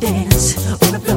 dance.